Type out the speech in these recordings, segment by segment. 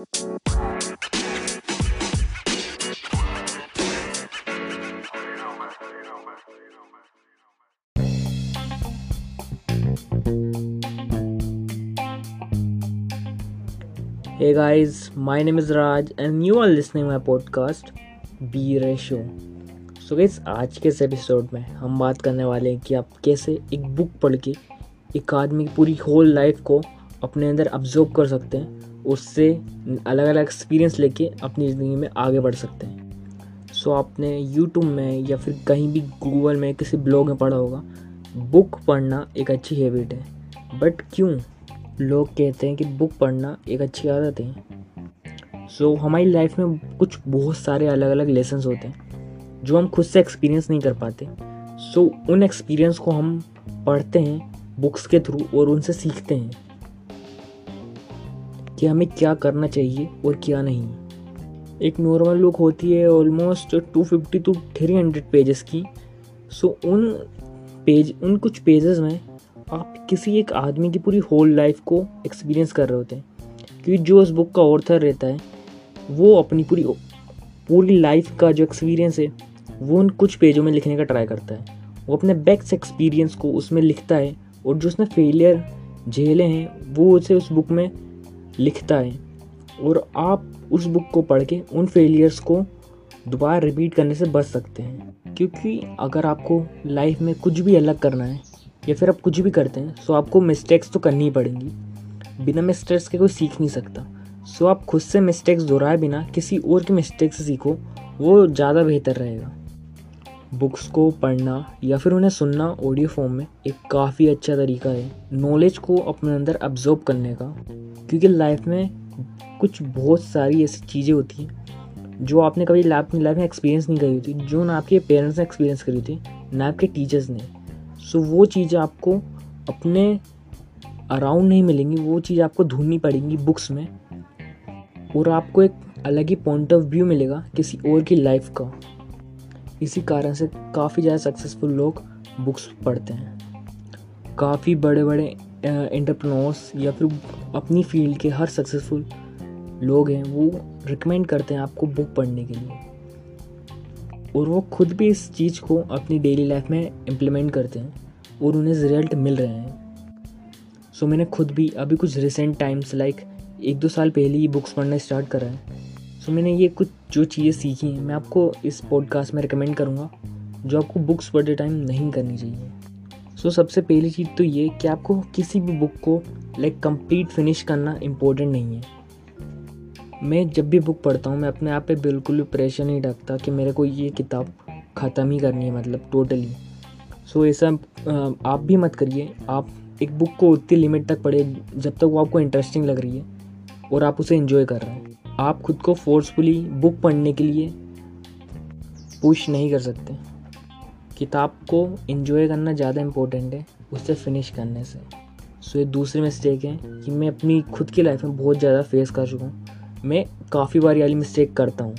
Hey guys, my name is Raj and you are listening my podcast Be Ratio. So guys आज के इस episode में हम बात करने वाले हैं कि आप कैसे एक बुक पढ़ के एक आदमी की पूरी होल लाइफ को अपने अंदर ऑब्ज़र्व कर सकते हैं उससे अलग अलग एक्सपीरियंस लेके अपनी ज़िंदगी में आगे बढ़ सकते हैं। सो so, आपने यूट्यूब में या फिर कहीं भी गूगल में किसी ब्लॉग में पढ़ा होगा बुक पढ़ना एक अच्छी हैबिट है। बट क्यों? लोग कहते हैं कि बुक पढ़ना एक अच्छी आदत है। सो so, हमारी लाइफ में कुछ बहुत सारे अलग अलग लेसन्स होते हैं जो हम खुद से एक्सपीरियंस नहीं कर पाते। सो so, उन एक्सपीरियंस को हम पढ़ते हैं बुक्स के थ्रू और उनसे सीखते हैं। कि हमें क्या करना चाहिए और क्या नहीं। एक नॉर्मल बुक होती है almost two fifty two three hundred pages की। सो उन पेज उन कुछ पेजेस में आप किसी एक आदमी की पूरी होल लाइफ को एक्सपीरियंस कर रहे होते हैं। क्योंकि जो उस बुक का ऑर्थर रहता है, वो अपनी पूरी पूरी लाइफ का जो एक्सपीरियंस है, वो उन कुछ पेजों में लिखने का ट्राई करता है। वो अपने बेस्ट एक्सपीरियंस को उसमें लिखता है और जो उसने फेलियर झेले हैं, वो उसे उस बुक में लिखता है और आप उस बुक को पढ़ के उन फेलियर्स को दोबारा रिपीट करने से बच सकते हैं। क्योंकि अगर आपको लाइफ में कुछ भी अलग करना है, या फिर आप कुछ भी करते हैं सो आपको मिस्टेक्स तो करनी ही पड़ेंगी। बिना मिस्टेक्स के कोई सीख नहीं सकता। सो आप खुद से मिस्टेक्स दोहराए बिना किसी और की मिस्टेक से सीखो, वो ज़्यादा बेहतर रहेगा। बुक्स को पढ़ना या फिर उन्हें सुनना ऑडियो फॉर्म में एक काफ़ी अच्छा तरीका है नॉलेज को अपने अंदर अब्जॉर्ब करने का। क्योंकि लाइफ में कुछ बहुत सारी ऐसी चीज़ें होती हैं जो आपने कभी अपनी लाइफ में एक्सपीरियंस नहीं करी होती, जो ना आपके पेरेंट्स ने एक्सपीरियंस करी थी ना आपके टीचर्स ने। सो वो चीज़ें आपको अपने अराउंड नहीं मिलेंगी, वो चीज़ आपको ढूंढनी पड़ेंगी बुक्स में और आपको एक अलग ही पॉइंट ऑफ़ व्यू मिलेगा किसी और की लाइफ का। इसी कारण से काफ़ी ज़्यादा सक्सेसफुल लोग बुक्स पढ़ते हैं। काफ़ी बड़े बड़े एंटरप्रेन्योर्स या फिर अपनी फ़ील्ड के हर सक्सेसफुल लोग हैं, वो रिकमेंड करते हैं आपको बुक पढ़ने के लिए। और वो खुद भी इस चीज़ को अपनी डेली लाइफ में इम्प्लीमेंट करते हैं और उन्हें रिज़ल्ट मिल रहे हैं। सो मैंने खुद भी अभी कुछ रिसेंट टाइम्स लाइक एक दो साल पहले ही बुक्स पढ़ना स्टार्ट करा है। सो मैंने ये कुछ जो चीज़ें सीखी हैं मैं आपको इस पॉडकास्ट में रिकमेंड करूँगा जो आपको बुक्स पढ़ते टाइम नहीं करनी चाहिए। सो so, सबसे पहली चीज़ तो ये कि आपको किसी भी बुक को लाइक कंप्लीट फिनिश करना इम्पोर्टेंट नहीं है। मैं जब भी बुक पढ़ता हूँ मैं अपने आप पे बिल्कुल भी प्रेशर नहीं रखता कि मेरे को ये किताब ख़त्म ही करनी है मतलब टोटली सो so, ऐसा आप भी मत करिए। आप एक बुक को उतनी लिमिट तक पढ़े जब तक वो आपको इंटरेस्टिंग लग रही है और आप उसे इन्जॉय कर रहे हैं। आप खुद को फोर्सफुली बुक पढ़ने के लिए पुश नहीं कर सकते। किताब को इन्जॉय करना ज़्यादा इम्पोर्टेंट है उससे फिनिश करने से। सो ये दूसरी मिस्टेक है कि मैं अपनी खुद की लाइफ में बहुत ज़्यादा फेस कर चुका हूँ। मैं काफ़ी बार वाली मिस्टेक करता हूँ।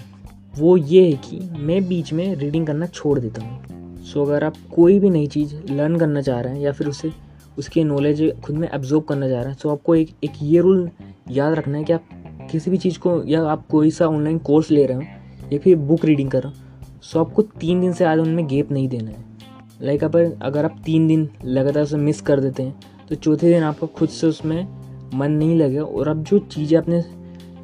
वो ये है कि मैं बीच में रीडिंग करना छोड़ देता हूँ। सो अगर आप कोई भी नई चीज़ लर्न करना चाह रहे हैं या फिर उसे, उसकी नॉलेज खुद में एब्जॉर्ब करना चाह रहे हैं तो आपको एक एक ये रूल याद रखना है कि आप किसी भी चीज़ को या आप कोई सा ऑनलाइन कोर्स ले रहे हो, या फिर बुक रीडिंग कर रहे हो सो आपको तीन दिन से ज़्यादा उनमें गेप नहीं देना है। लाइक आप अगर आप तीन दिन लगातार उसे मिस कर देते हैं तो चौथे दिन आपको खुद से उसमें मन नहीं लगेगा और अब जो चीज़ें आपने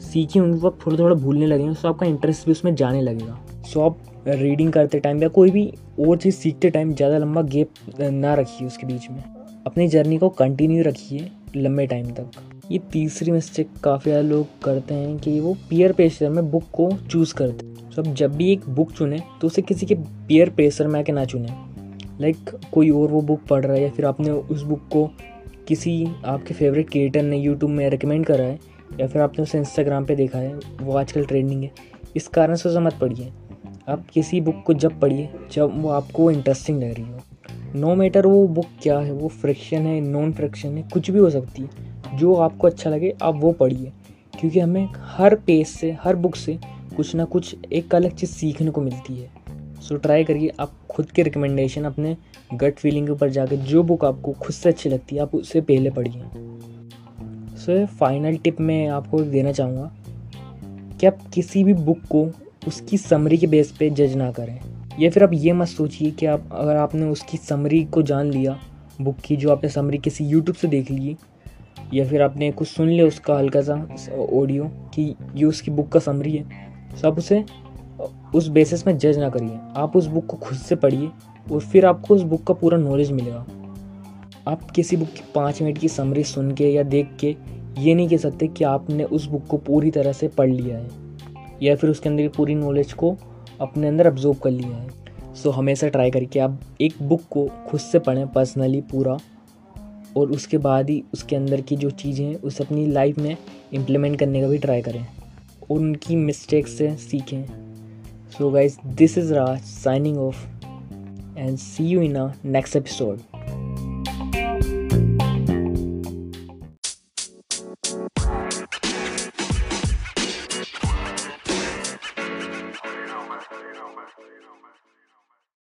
सीखी होंगी, वो थोड़ा थोड़ा भूलने लगेंगे सो आपका इंटरेस्ट भी उसमें जाने लगेगा। सो आप रीडिंग करते टाइम या कोई भी और चीज़ सीखते टाइम ज़्यादा लंबा गेप ना रखिए उसके बीच में। अपनी जर्नी को कंटिन्यू रखिए लंबे टाइम तक। ये तीसरी मिस्टेक काफ़ी ज़्यादा लोग करते हैं कि वो पियर प्रेशर में बुक को चूज़ करते हैं। तो अब जब भी एक बुक चुने तो उसे किसी के पियर प्रेशर में आके ना चुने। लाइक कोई और वो बुक पढ़ रहा है या फिर आपने उस बुक को किसी आपके फेवरेट क्रिएटर ने यूट्यूब में रिकमेंड करा है, या फिर आपने उसे इंस्टाग्राम पे देखा है, वो आजकल ट्रेंडिंग है। इस कारण से उसे मत पढ़िए। आप किसी बुक को जब पढ़िए, जब वो आपको इंटरेस्टिंग लग रही हो। नो मैटर वो बुक क्या है, वो फ्रिक्शन है नॉन फ्रिक्शन है, कुछ भी हो सकती है। जो आपको अच्छा लगे, आप वो पढ़िए। क्योंकि हमें हर पेज से, हर बुक से कुछ ना कुछ एक अलग चीज़ सीखने को मिलती है। सो ट्राई करिए, आप खुद के रिकमेंडेशन अपने गट फीलिंग के ऊपर जाकर जो बुक आपको खुद से अच्छी लगती है, आप उससे पहले पढ़िए। सो फाइनल टिप मैं आपको देना चाहूँगा कि आप किसी भी बुक को उसकी समरी के बेस पे जज ना करें। या फिर आप ये मत सोचिए कि आप, अगर आपने उसकी समरी को जान लिया बुक की जो आपने समरी किसी यूट्यूब से देख ली या फिर आपने कुछ सुन लिया उसका हल्का सा ऑडियो कि ये उसकी बुक का समरी है तो आप उसे, उस बेसिस में जज ना करिए। आप उस बुक को खुद से पढ़िए और फिर आपको उस बुक का पूरा नॉलेज मिलेगा। आप किसी बुक की पाँच मिनट की समरी सुन के या देख के ये नहीं कह सकते कि आपने उस बुक को पूरी तरह से पढ़ लिया है, या फिर उसके अंदर की पूरी नॉलेज को अपने अंदर अब्जॉर्व कर लिया है। सो हमेशा ट्राई करके आप एक बुक को खुद से पढ़ें पर्सनली पूरा। और उसके बाद ही उसके अंदर की जो चीज़ें हैं, उसे अपनी लाइफ में इम्प्लीमेंट करने का भी ट्राई करें। और उनकी मिस्टेक्स से सीखें। So guys this is Raj signing off and see you in a next episode